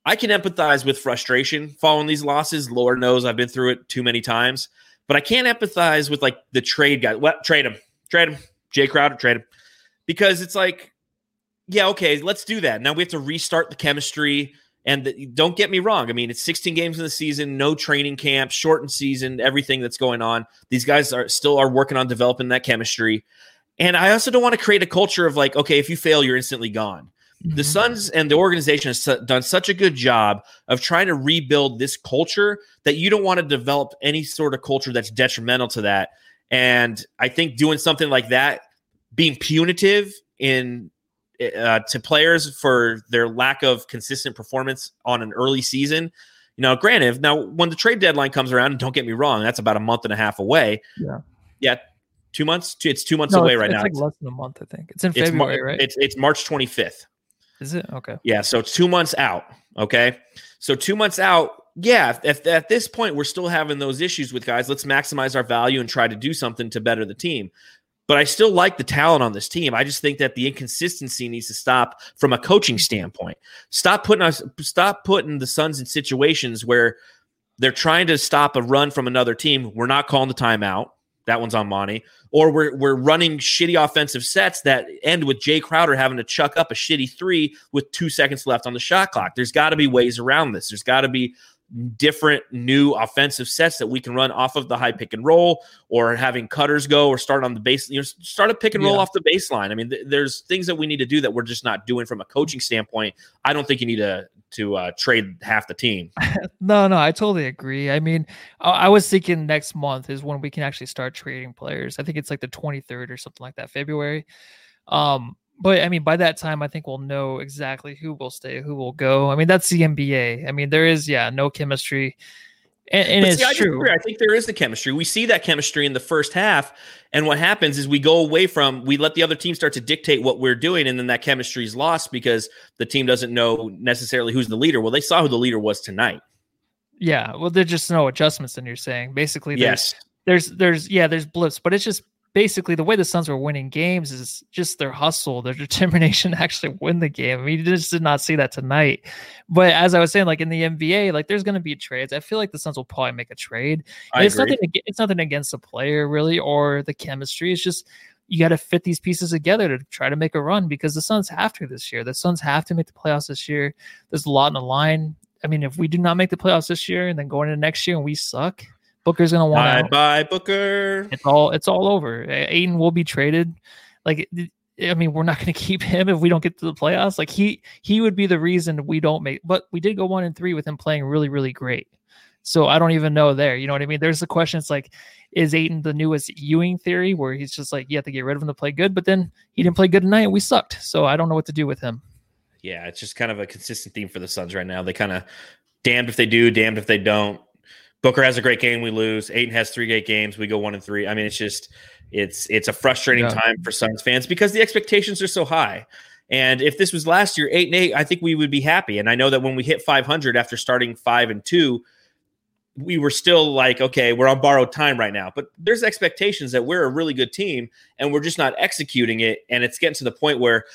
I can empathize with frustration following these losses. Lord knows I've been through it too many times, but I can't empathize with like the trade guy. What trade him? Trade him. Jae Crowder, trade him. Because it's like yeah, okay, let's do that. Now we have to restart the chemistry. And the, don't get me wrong. I mean, it's 16 games in the season, no training camp, shortened season, everything that's going on. These guys are still are working on developing that chemistry. And I also don't want to create a culture of like, okay, if you fail, you're instantly gone. the Mhm. Suns and the organization has done such a good job of trying to rebuild this culture that you don't want to develop any sort of culture that's detrimental to that. And I think doing something like that, being punitive in uh, to players for their lack of consistent performance on an early season. You know, granted, now when the trade deadline comes around, and don't get me wrong, that's about a month and a half away. Yeah. yeah, two months. Two, it's two months No, away it's, right it's now. like It's- less than a month, I think. It's in it's, Mar- February, right? it's it's March twenty fifth. Is it? Okay. Yeah, so it's two months out. Okay, so two months out. Yeah, if, if at this point we're still having those issues with guys, let's maximize our value and try to do something to better the team. But I still like the talent on this team. I just think that the inconsistency needs to stop from a coaching standpoint. Stop putting us, stop putting the Suns in situations where they're trying to stop a run from another team. We're not calling the timeout. That one's on Monty. Or we're we're running shitty offensive sets that end with Jae Crowder having to chuck up a shitty three with two seconds left on the shot clock. There's got to be ways around this. There's got to be different new offensive sets that we can run off of the high pick and roll or having cutters go or start on the base you know start a pick and roll Yeah. off the baseline i mean th- there's things that we need to do that we're just not doing from a coaching standpoint i don't think you need to to uh, trade half the team No, no, I totally agree. I mean, I, I was thinking next month is when we can actually start trading players. I think it's like the 23rd or something like that, February. Um, but I mean, by that time, I think we'll know exactly who will stay, who will go. I mean, that's the NBA. I mean, there is, yeah, no chemistry, and, and it's see, I true. disagree. I think there is the chemistry. We see that chemistry in the first half, and what happens is we go away from we let the other team start to dictate what we're doing, and then that chemistry is lost because the team doesn't know necessarily who's the leader. Well, they saw who the leader was tonight. Yeah, well, there's just no adjustments. Then you're saying basically, there's, Yes, there's there's yeah there's blips but it's just basically the way the suns were winning games is just their hustle their determination to actually win the game i mean you just did not see that tonight but as i was saying like in the nba like there's going to be trades i feel like the suns will probably make a trade it's nothing it's nothing against the player really or the chemistry it's just you got to fit these pieces together to try to make a run because the Suns have to this year. The Suns have to make the playoffs this year. There's a lot on the line. I mean, if we do not make the playoffs this year and then going into next year and we suck, Booker's gonna want Bye out. bye Booker. It's all it's all over. Ayton will be traded. Like I mean, we're not going to keep him if we don't get to the playoffs. Like he he would be the reason we don't make. But we did go one and three with him playing really really great. So I don't even know there. You know what I mean? There's the question. It's like, is Ayton the newest Ewing theory, where he's just like you have to get rid of him to play good, but then he didn't play good tonight and we sucked. So I don't know what to do with him. Yeah, it's just kind of a consistent theme for the Suns right now. They kind of damned if they do, damned if they don't. Booker has a great game, we lose. Ayton has three great games, we go one and three. I mean, it's just it's it's a frustrating Yeah. time for Suns fans because the expectations are so high. And if this was last year, eight and eight, I think we would be happy. And I know that when we hit 500 after starting five and two, we were still like, okay, we're on borrowed time right now. But there's expectations that we're a really good team and we're just not executing it. And it's getting to the point where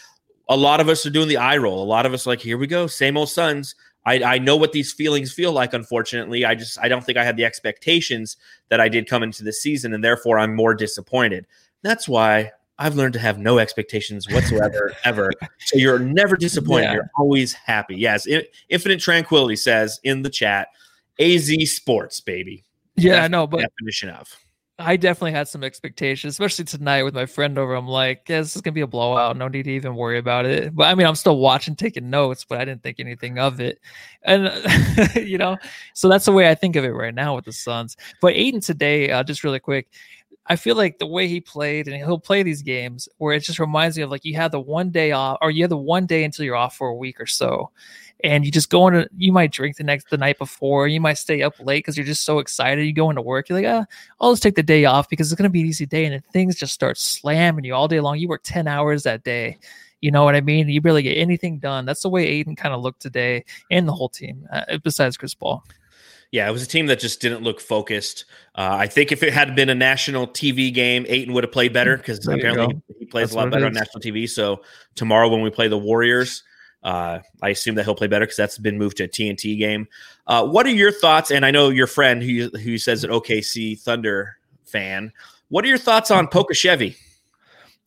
a lot of us are doing the eye roll. A lot of us are like, here we go, same old Suns. I, I know what these feelings feel like. Unfortunately, I just I don't think I had the expectations that I did come into the season, and therefore I'm more disappointed. That's why I've learned to have no expectations whatsoever, ever. So you're never disappointed. Yeah. You're always happy. Yes, Infinite Tranquility says in the chat, AZ Sports, baby. Yeah, Def- I know, but definition of. I definitely had some expectations, especially tonight with my friend over. I'm like, yeah, this is gonna be a blowout. No need to even worry about it. But I mean, I'm still watching, taking notes, but I didn't think anything of it. And you know, so that's the way I think of it right now with the Suns. But Ayton today, uh, just really quick, I feel like the way he played, and he'll play these games where it just reminds me of like you have the one day off, or you have the one day until you're off for a week or so, and you just go into you might drink the next the night before, you might stay up late because you're just so excited. You go into work, you're like, ah, I'll just take the day off because it's gonna be an easy day, and then things just start slamming you all day long. You work ten hours that day. You know what I mean? You barely get anything done. That's the way Ayton kind of looked today, and the whole team, uh, besides Chris Paul. Yeah, it was a team that just didn't look focused. Uh, I think if it had been a national TV game, Ayton would have played better because apparently go. he plays That's a lot better on national TV. So tomorrow when we play the Warriors, uh, I assume that he'll play better because that's been moved to a TNT game. Uh, what are your thoughts? And I know your friend who who says an OKC Thunder fan. What are your thoughts on Pokusevski?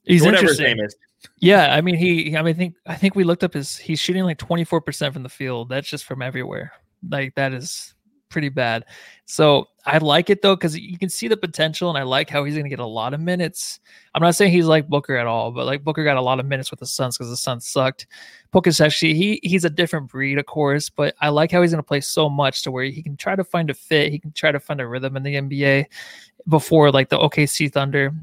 He's Whatever his interesting. name is. Yeah, I mean, he. I mean, I think I think we looked up his. He's shooting like twenty four percent from the field. That's just from everywhere. Like that is pretty bad. So I like it though because you can see the potential, and I like how he's going to get a lot of minutes. I'm not saying he's like Booker at all, but like Booker got a lot of minutes with the Suns because the Suns sucked. Booker's actually he he's a different breed, of course, but I like how he's going to play so much to where he can try to find a fit, he can try to find a rhythm in the NBA before like the OKC Thunder.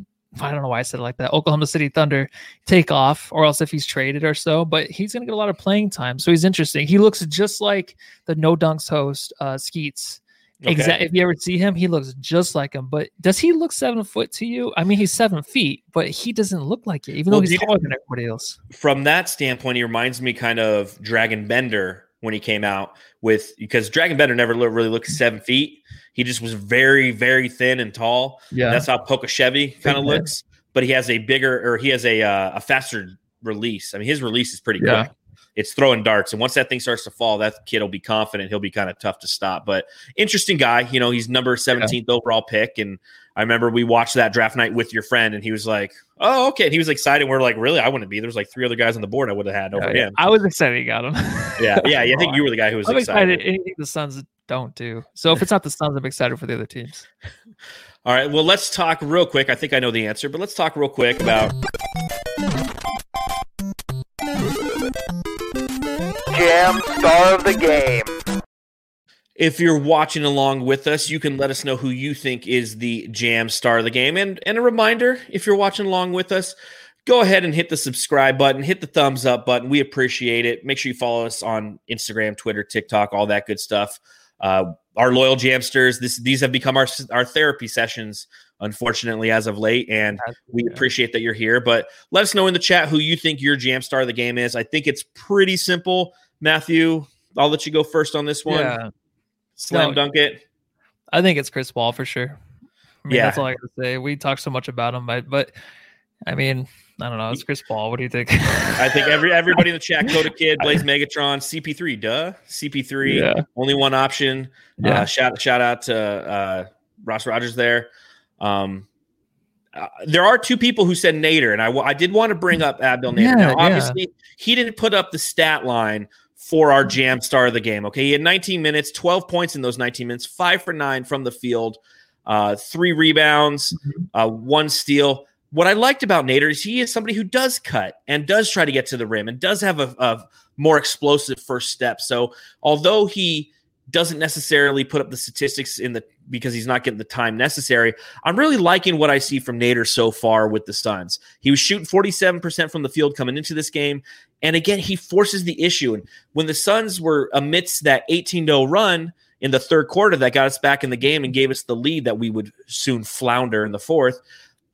I don't know why I said it like that. Oklahoma City Thunder take off, or else if he's traded or so. But he's going to get a lot of playing time, so he's interesting. He looks just like the No Dunks host, uh, Skeets. Okay. Exactly. If you ever see him, he looks just like him. But does he look seven foot to you? I mean, he's seven feet, but he doesn't look like it, even Well, though he's taller than everybody else. From that standpoint, he reminds me kind of Dragan Bender when he came out with because Dragan Bender never lo- really looked seven feet. He just was very, very thin and tall. Yeah. That's how Pokusevski kind of looks, but he has a bigger or he has a uh, a faster release. I mean, his release is pretty Yeah. quick. It's throwing darts, and once that thing starts to fall, that kid will be confident. He'll be kind of tough to stop. But interesting guy, you know, he's number seventeenth overall pick, and I remember we watched that draft night with your friend, and he was like, "Oh, okay." And he was excited. We're like, "Really? I wouldn't be." There's like three other guys on the board I would have had over Yeah, yeah. him. I was excited he got him. Yeah, yeah, yeah. I think you were the guy who was I'm excited. excited. Anything the Suns don't do. So if it's not the Suns, I'm excited for the other teams. All right. Well, let's talk real quick. I think I know the answer, but let's talk real quick about Jam star of the game. if you're watching along with us, you can let us know who you think is the jam star of the game. And and a reminder, if you're watching along with us, go ahead and hit the subscribe button, hit the thumbs up button. We appreciate it. Make sure you follow us on Instagram, Twitter, TikTok, all that good stuff. Uh, our loyal jamsters, this these have become our our therapy sessions, unfortunately, as of late, and we appreciate that you're here. But let us know in the chat who you think your jam star of the game is. I think it's pretty simple. Matthew, I'll let you go first on this one. Yeah. Slam No, dunk it. I think it's Chris Paul for sure. I mean, Yeah. that's all I gotta say. We talk so much about him, but, but I mean, I don't know. It's Chris Paul. What do you think? I think every everybody in the chat, Coda Kid, Blaze Megatron, CP3, duh, CP3, Yeah. only one option. Yeah. Uh, shout shout out to uh, Ross Rogers there. Um, uh, there are two people who said Nader, and I, I did want to bring up Abdel Nader. Yeah, now, yeah. obviously, he didn't put up the stat line for our jam star of the game. Okay, he had 19 minutes, 12 points in those 19 minutes, five for nine from the field, uh, three rebounds, Mhm. uh, one steal. What I liked about Nader is he is somebody who does cut and does try to get to the rim and does have a, a more explosive first step. So although he doesn't necessarily put up the statistics in the because he's not getting the time necessary. I'm really liking what I see from Nader so far with the Suns. He was shooting 47% from the field coming into this game. And again, he forces the issue. And when the Suns were amidst that 18 0 run in the third quarter that got us back in the game and gave us the lead that we would soon flounder in the fourth,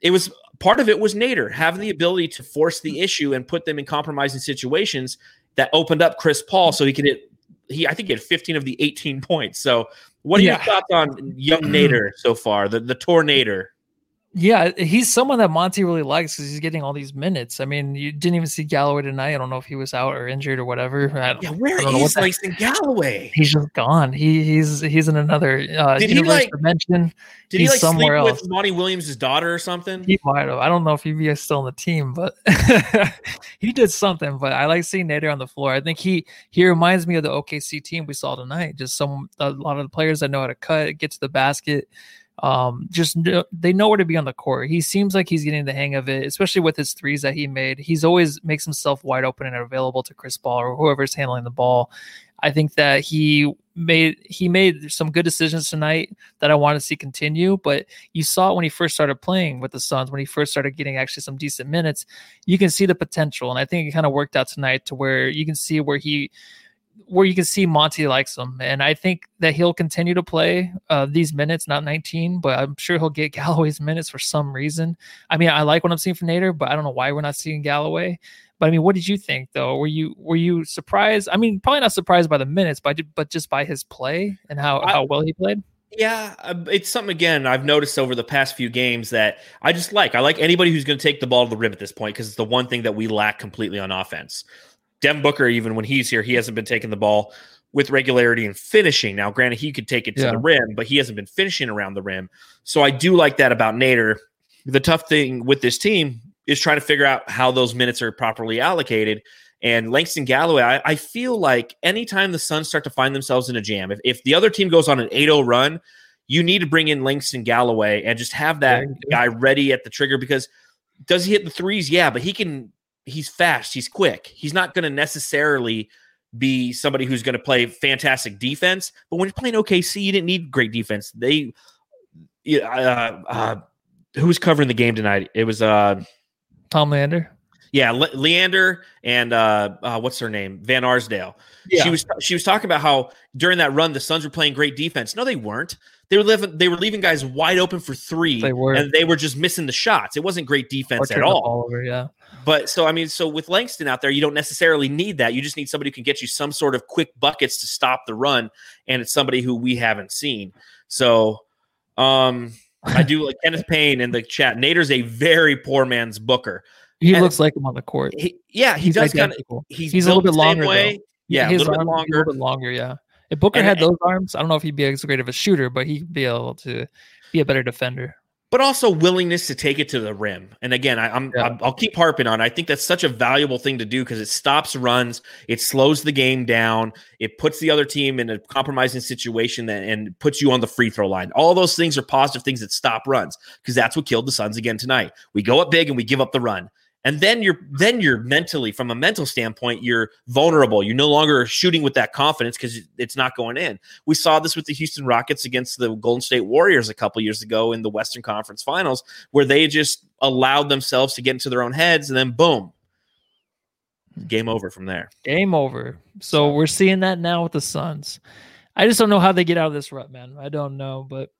it was part of it was Nader having the ability to force the issue and put them in compromising situations that opened up Chris Paul so he could hit he I think he had 15 of the 18 points. So what are your thoughts on young Nader so far? The the tornado. Yeah, he's someone that Monty really likes because he's getting all these minutes. I mean, you didn't even see Galloway tonight. I don't know if he was out or injured or whatever. I, Yeah, where I don't know what is Langston Galloway? he's just gone. He he's he's in another uh, Did he, like- dimension. Did he he's like sleep somewhere with. Monty Williams' daughter or something? He might have. I don't know if he is still on the team, but he did something. But I like seeing Nader on the floor. I think he he reminds me of the OKC team we saw tonight. Just some a lot of the players that know how to cut, get to the basket. Um, just kn- they know where to be on the court. He seems like he's getting the hang of it, especially with his threes that he made. He's always makes himself wide open and available to Chris Paul or whoever's handling the ball. I think that he made he made some good decisions tonight that I want to see continue. But you saw it when he first started playing with the Suns, when he first started getting actually some decent minutes. You can see the potential, and I think it kind of worked out tonight to where you can see where he where you can see Monty likes him, and I think that he'll continue to play uh, these minutes, not 19, but I'm sure he'll get Galloway's minutes for some reason. I mean, I like what I'm seeing from Nader, but I don't know why we're not seeing Galloway. But I mean, what did you think though? Were you were you surprised? I mean, probably not surprised by the minutes, but but just by his play and how I- how well he played. Yeah, uh, it's something again I've noticed over the past few games that I just like. I like anybody who's going to take the ball to the rim at this point because it's the one thing that we lack completely on offense. Dem Booker, even when he's here, he hasn't been taking the ball with regularity and finishing. Now, granted, he could take it to Yeah. the rim, but he hasn't been finishing around the rim. So I do like that about Nader. The tough thing with this team is trying to figure out how those minutes are properly allocated. And Langston Galloway, I, I feel like anytime the Suns start to find themselves in a jam, if, if the other team goes on an 8 0 run, you need to bring in Langston Galloway and just have that guy ready at the trigger because does he hit the threes? Yeah, but he can, he's fast, he's quick. He's not going to necessarily be somebody who's going to play fantastic defense. But when you're playing OKC, you didn't need great defense. They, uh, uh, who was covering the game tonight? It was uh, Tom Leander. Yeah, Le- Leander and uh, uh, what's her name? Van Arsdale. Yeah. She was she was talking about how during that run the Suns were playing great defense. No, they weren't. They were leaving they were leaving guys wide open for three. They were. and they were just missing the shots. It wasn't great defense at all. over, yeah. But so I mean, so with Langston out there, you don't necessarily need that. You just need somebody who can get you some sort of quick buckets to stop the run, and it's somebody who we haven't seen. So um I do like Kenneth Payne in the chat. Nader's a very poor man's booker. He And- looks like him on the court. He, yeah, he He's does kind of. He's, He's a little bit longer. Yeah, a His little bit longer. A little bit longer, yeah. If Booker And- had those arms, I don't know if he'd be as great of a shooter, but he'd be able to be a better defender. But also willingness to take it to the rim. And again, I, I'm, Yeah. I'll keep harping on. it. I think that's such a valuable thing to do because it stops runs, it slows the game down, it puts the other team in a compromising situation that, and puts you on the free throw line. All those things are positive things that stop runs because that's what killed the Suns again tonight. We go up big and we give up the run. And then you're then you're mentally, from a mental standpoint, you're vulnerable. You're no longer shooting with that confidence because it's not going in. We saw this with the Houston Rockets against the Golden State Warriors a couple years ago in the Western Conference Finals, where they just allowed themselves to get into their own heads, and then boom, game over from there. Game over. So we're seeing that now with the Suns. I just don't know how they get out of this rut, man. I don't know, but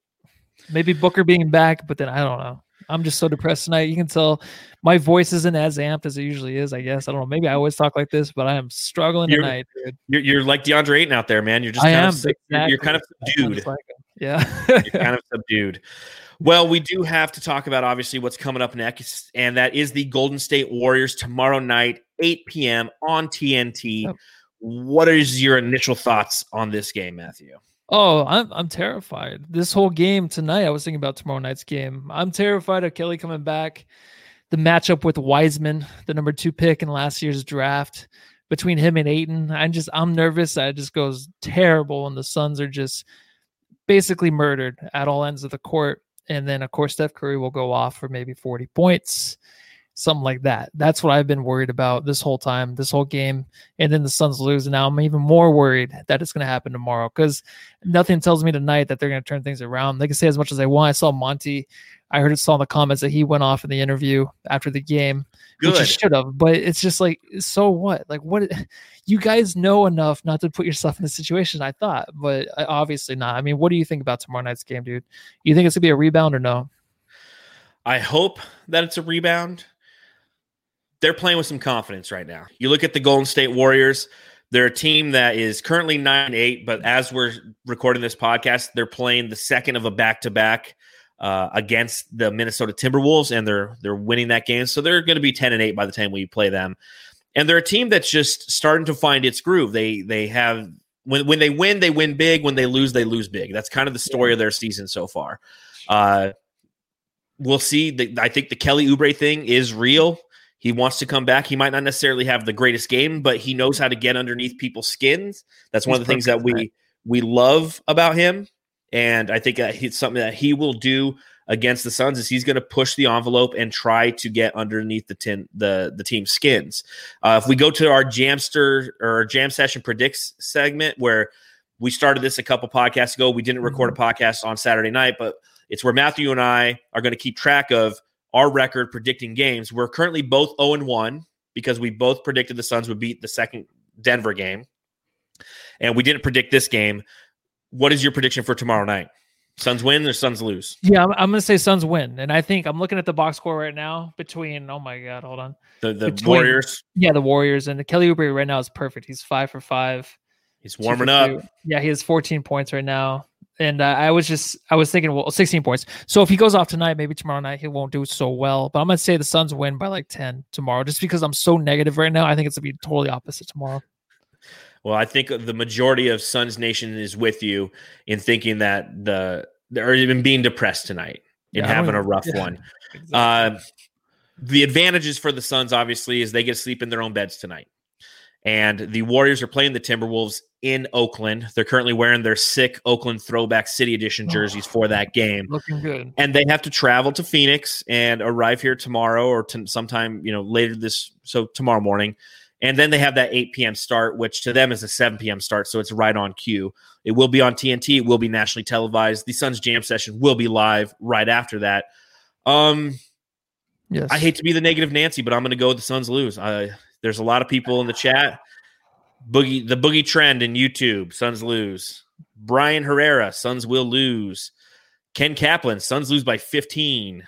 maybe Booker being back, but then I don't know. I'm just so depressed tonight. You can tell my voice isn't as amped as it usually is, I guess. I don't know. Maybe I always talk like this, but I am struggling You're- tonight, dude. You're, you're like DeAndre Ayton out there, man. You're just I kind am. of sick- you're- kind of exactly. Subdued. like. Yeah. You're kind of subdued. Well, we do have to talk about obviously what's coming up next, and that is the Golden State Warriors tomorrow night, 8 p.m. on TNT. What is your initial thoughts on this game, Matthew? Oh, I'm I'm terrified. This whole game tonight, I was thinking about tomorrow night's game. I'm terrified of Kelly coming back. The matchup with Wiseman, the number two pick in last year's draft, between him and Ayton. I'm just I'm nervous. that just goes terrible, and the Suns are just basically murdered at all ends of the court. And then of course Steph Curry will go off for maybe 40 points, something like that. That's what I've been worried about this whole time, this whole game. And then the Suns lose. And now I'm even more worried that it's going to happen tomorrow because nothing tells me tonight that they're going to turn things around. They can say as much as they want. I saw Monty. I heard it saw in the comments that he went off in the interview after the game, which he should have. But it's just like, so what? Like, what? You guys know enough not to put yourself in the situation. I thought, but obviously not. I mean, what do you think about tomorrow night's game, dude? You think it's gonna be a rebound or no? I hope that it's a rebound. They're playing with some confidence right now. You look at the Golden State Warriors. They're a team that is currently 9 8, but as we're recording this podcast, they're playing the second of a back to back against the Minnesota Timberwolves, and they're they're winning that game. So they're going to be 10 and 8 by the time we play them. And they're a team that's just starting to find its groove. They they have when when they win, they win big. When they lose, they lose big. That's kind of the story of their season so far. Uh, we'll see. The, I think the Kelly Oubre thing is real. He wants to come back. He might not necessarily have the greatest game, but he knows how to get underneath people's skins. That's one He's of the things that we we love about him, and I think that it's something that he will do against the Suns. Is he's going to push the envelope and try to get underneath the tin the the team's skins. Uh, if we go to our Jamster or Jam Session predicts segment where we started this a couple podcasts ago, we didn't record a podcast on Saturday night, but it's where Matthew and I are going to keep track of our record predicting games. We're currently both 0 and 1 because we both predicted the Suns would beat the second Denver game. And we didn't predict this game. What is your prediction for tomorrow night? Suns win or Suns lose? Yeah, I'm, I'm gonna say Suns win, and I think I'm looking at the box score right now between. Oh my god, hold on. The the Between- Warriors. Yeah, the Warriors and the Kelly Oubre right now is perfect. He's five for five. He's warming up. two. Yeah, he has 14 points right now. And uh, I was just, I was thinking, well, 16 points. So if he goes off tonight, maybe tomorrow night he won't do so well. But I'm gonna say the Suns win by like 10 tomorrow, just because I'm so negative right now. I think it's gonna be totally opposite tomorrow. Well, I think the majority of Suns Nation is with you in thinking that the or even being depressed tonight and Yeah, having a rough yeah. one. Uh, the advantages for the Suns, obviously, is they get to sleep in their own beds tonight. And the Warriors are playing the Timberwolves in Oakland. They're currently wearing their sick Oakland Throwback City Edition jerseys for that game. Looking good. And they have to travel to Phoenix and arrive here tomorrow or to sometime, you know, later this, so tomorrow morning. And then they have that 8 p.m. start, which to them is a 7 p.m. start. So it's right on cue. It will be on TNT. It will be nationally televised. The Suns Jam session will be live right after that. Um, Yes. I hate to be the negative Nancy, but I'm going to go with the Suns lose. I, there's a lot of people in the chat. Boogie, the boogie trend in YouTube, Suns lose. Brian Herrera, Suns will lose. Ken Kaplan, Suns lose by 15.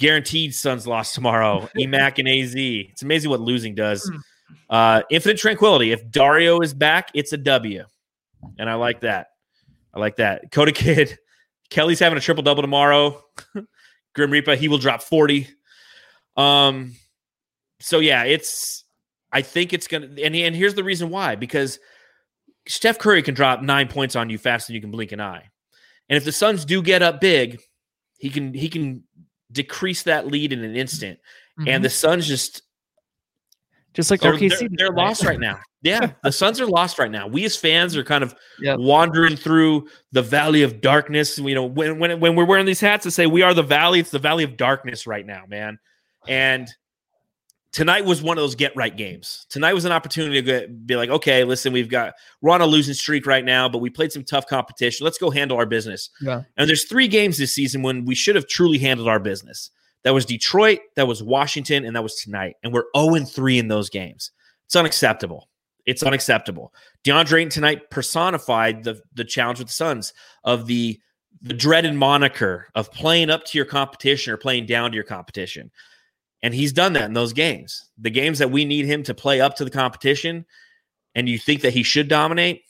Guaranteed Suns lost tomorrow. Emac and AZ. It's amazing what losing does. Uh, Infinite Tranquility. If Dario is back, it's a W. And I like that. I like that. Coda Kid. Kelly's having a triple double tomorrow. Grim Reaper, he will drop 40. Um, so yeah, it's I think it's gonna and, and here's the reason why, because Steph Curry can drop nine points on you faster than you can blink an eye. And if the Suns do get up big, he can he can decrease that lead in an instant. And Mhm. the Suns just just like they're, OKC, they're, they're right? lost right now. Yeah, the Suns are lost right now. We as fans are kind of Yep. wandering through the valley of darkness. You know, when when when we're wearing these hats to say we are the valley, it's the valley of darkness right now, man. And tonight was one of those get right games. Tonight was an opportunity to get, be like, okay, listen, we've got we're on a losing streak right now, but we played some tough competition. Let's go handle our business. Yeah. And there's three games this season when we should have truly handled our business. That was Detroit, that was Washington, and that was tonight. And we're 0 3 in those games. It's unacceptable. It's unacceptable. DeAndre Ayton tonight personified the the challenge with the Suns of the the dreaded moniker of playing up to your competition or playing down to your competition. And he's done that in those games. The games that we need him to play up to the competition and you think that he should dominate,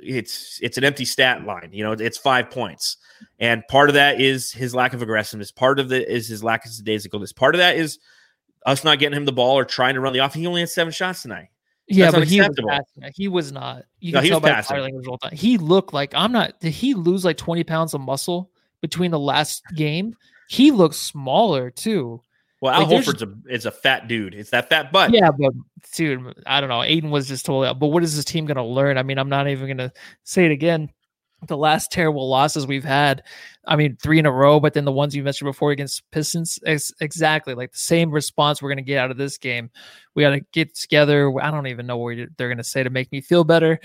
it's it's an empty stat line. You know, it's 5 points. And part of that is his lack of aggressiveness. Part of it is his lack of daisicalness. Part of that is us not getting him the ball or trying to run the off. He only had seven shots tonight. Yeah, That's but he was passing. He was not. You No, can tell by passing. the body language the time. He looked like I'm not. Did he lose like 20 pounds of muscle between the last game? He looks smaller too. Well, Al Like, Horford's a is a fat dude. It's that fat butt. Yeah, but dude, I don't know. Ayton was just totally. out. But what is this team going to learn? I mean, I'm not even going to say it again. The last terrible losses we've had, I mean, three in a row, but then the ones you mentioned before against Pistons, ex- exactly like the same response we're going to get out of this game. We got to get together. I don't even know what they're going to say to make me feel better.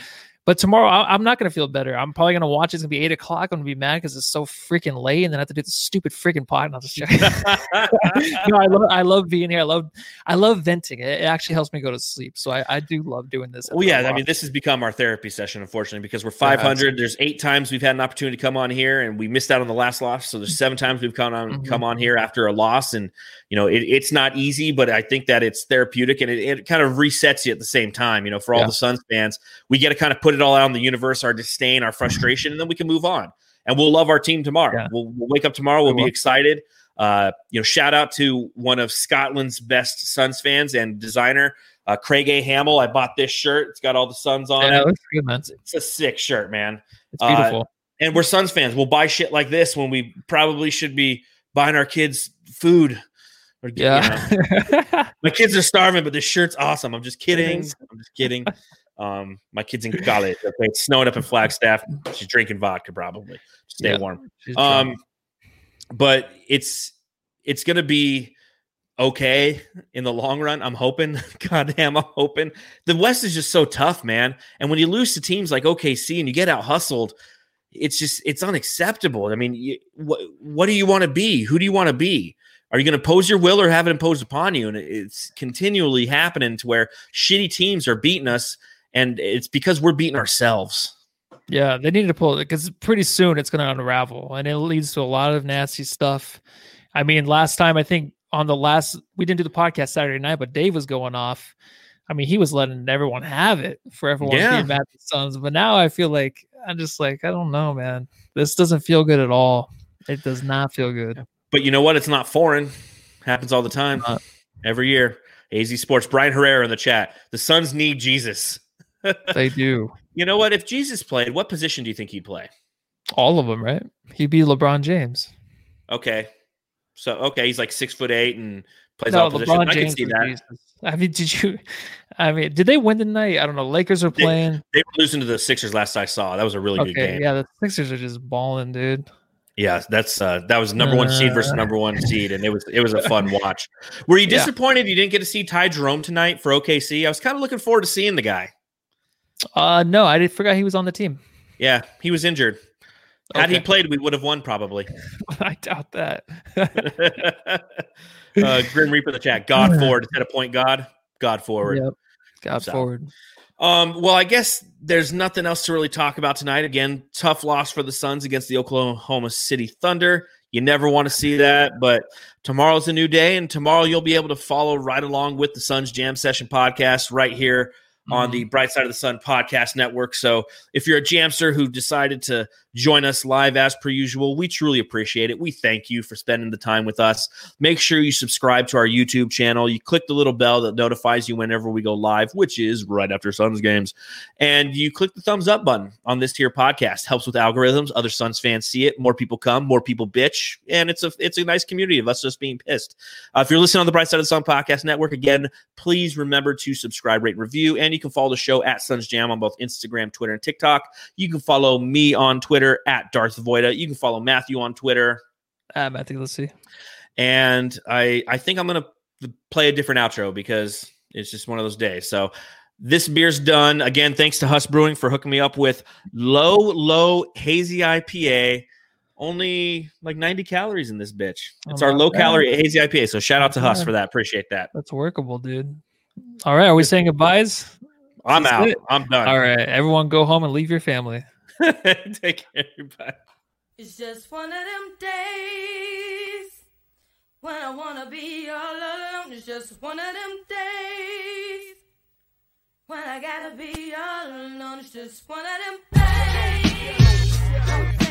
But tomorrow, I- I'm not going to feel better. I'm probably going to watch. It's going to be eight o'clock. I'm going to be mad because it's so freaking late, and then I have to do the stupid freaking pot. And I'll just check. no, I love I love being here. I love I love venting. It, it actually helps me go to sleep. So I, I do love doing this. Well, yeah, I mean, this has become our therapy session, unfortunately, because we're 500. There's eight times we've had an opportunity to come on here, and we missed out on the last loss. So there's seven times we've come on Mhm. come on here after a loss, and you know, it, it's not easy, but I think that it's therapeutic, and it, it kind of resets you at the same time. You know, for all Yeah. the Suns fans, we get to kind of put it all out in the universe, our disdain, our frustration, and then we can move on, and we'll love our team tomorrow. Yeah. We'll, we'll wake up tomorrow, we'll be excited. Uh, you know, shout out to one of Scotland's best Suns fans and designer, uh, Craig A. Hamill. I bought this shirt. It's got all the Suns on yeah, it. looks good, man. It's a sick shirt, man. It's Uh, beautiful. And we're Suns fans. We'll buy shit like this when we probably should be buying our kids food. Or, you know, yeah. my kids are starving, but this shirt's awesome. I'm just kidding. I'm just kidding. Um, my kid's in college. Okay, it's snowing up in Flagstaff. She's drinking vodka probably. Stay Yeah. warm. Um, but it's it's gonna be okay in the long run. I'm hoping. Goddamn, I'm hoping. The West is just so tough, man. And when you lose to teams like OKC and you get out hustled, it's just it's unacceptable. I mean, you, what what do you want to be? Who do you want to be? Are you going to impose your will or have it imposed upon you? And it's continually happening to where shitty teams are beating us, and it's because we're beating ourselves. Yeah, they need to pull it because pretty soon it's going to unravel and it leads to a lot of nasty stuff. I mean, last time I think on the last we didn't do the podcast Saturday night, but Dave was going off. I mean, he was letting everyone have it for everyone Yeah. being mad at the Suns. But now I feel like I'm just like I don't know, man. This doesn't feel good at all. It does not feel good. But you know what? It's not foreign. Happens all the time. Not. Every year. AZ Sports. Brian Herrera in the chat. The Suns need Jesus. They do You know what? If Jesus played, what position do you think he'd play? all of them, right? He'd be LeBron James. Okay. So okay, he's like six foot eight and plays No, opposition. LeBron I can see that. Jesus. I mean, did you? I mean, did they win tonight? I don't know. Lakers are playing. They were losing to the Sixers last I saw. That was a really good game. yeah, the Sixers are just balling, dude. Yeah, that's uh, that was number one seed versus Uh. number one seed, and it was it was a fun watch. Were you Yeah. disappointed you didn't get to see Ty Jerome tonight for OKC? I was kind of looking forward to seeing the guy. Uh, no, I forgot he was on the team. Yeah, he was injured. Had he played, we would have won probably. I doubt that. uh, Grim Reaper in the chat. God forward instead of point God. God forward. Yep. God So. forward. Um, well, I guess there's nothing else to really talk about tonight. Again, tough loss for the Suns against the Oklahoma City Thunder. You never want to see that, but tomorrow's a new day, and tomorrow you'll be able to follow right along with the Suns Jam Session podcast right here on the Bright Side of the Sun podcast network. So if you're a Jamster who decided to join us live as per usual, we truly appreciate it. We thank you for spending the time with us. Make sure you subscribe to our YouTube channel. You click the little bell that notifies you whenever we go live, which is right after Suns games. And you click the thumbs up button on this here podcast. Helps with algorithms. Other Suns fans see it. More people come, more people bitch. And it's a it's a nice community of us just being pissed. Uh, if you're listening on the Bright Side of the Sun podcast network, again, please remember to subscribe, rate, review, and you can follow the show at Suns Jam on both Instagram, Twitter, and TikTok. You can follow me on Twitter at Darth Voida. You can follow Matthew on Twitter. Ah, Matthew, let's see. And I I think I'm gonna play a different outro because it's just one of those days. So this beer's done. Again, thanks to Huss Brewing for hooking me up with low, low hazy IPA. Only like 90 calories in this bitch. It's Oh, our low bad. calorie hazy IPA. So shout out to Huss Yeah. for that. Appreciate that. That's workable, dude. All right, are we saying goodbyes? I'm out. It. I'm done. All right. Everyone go home and leave your family. Take care, everybody. It's just one of them days when I want to be all alone. It's just one of them days when I got to be all alone. It's just one of them days.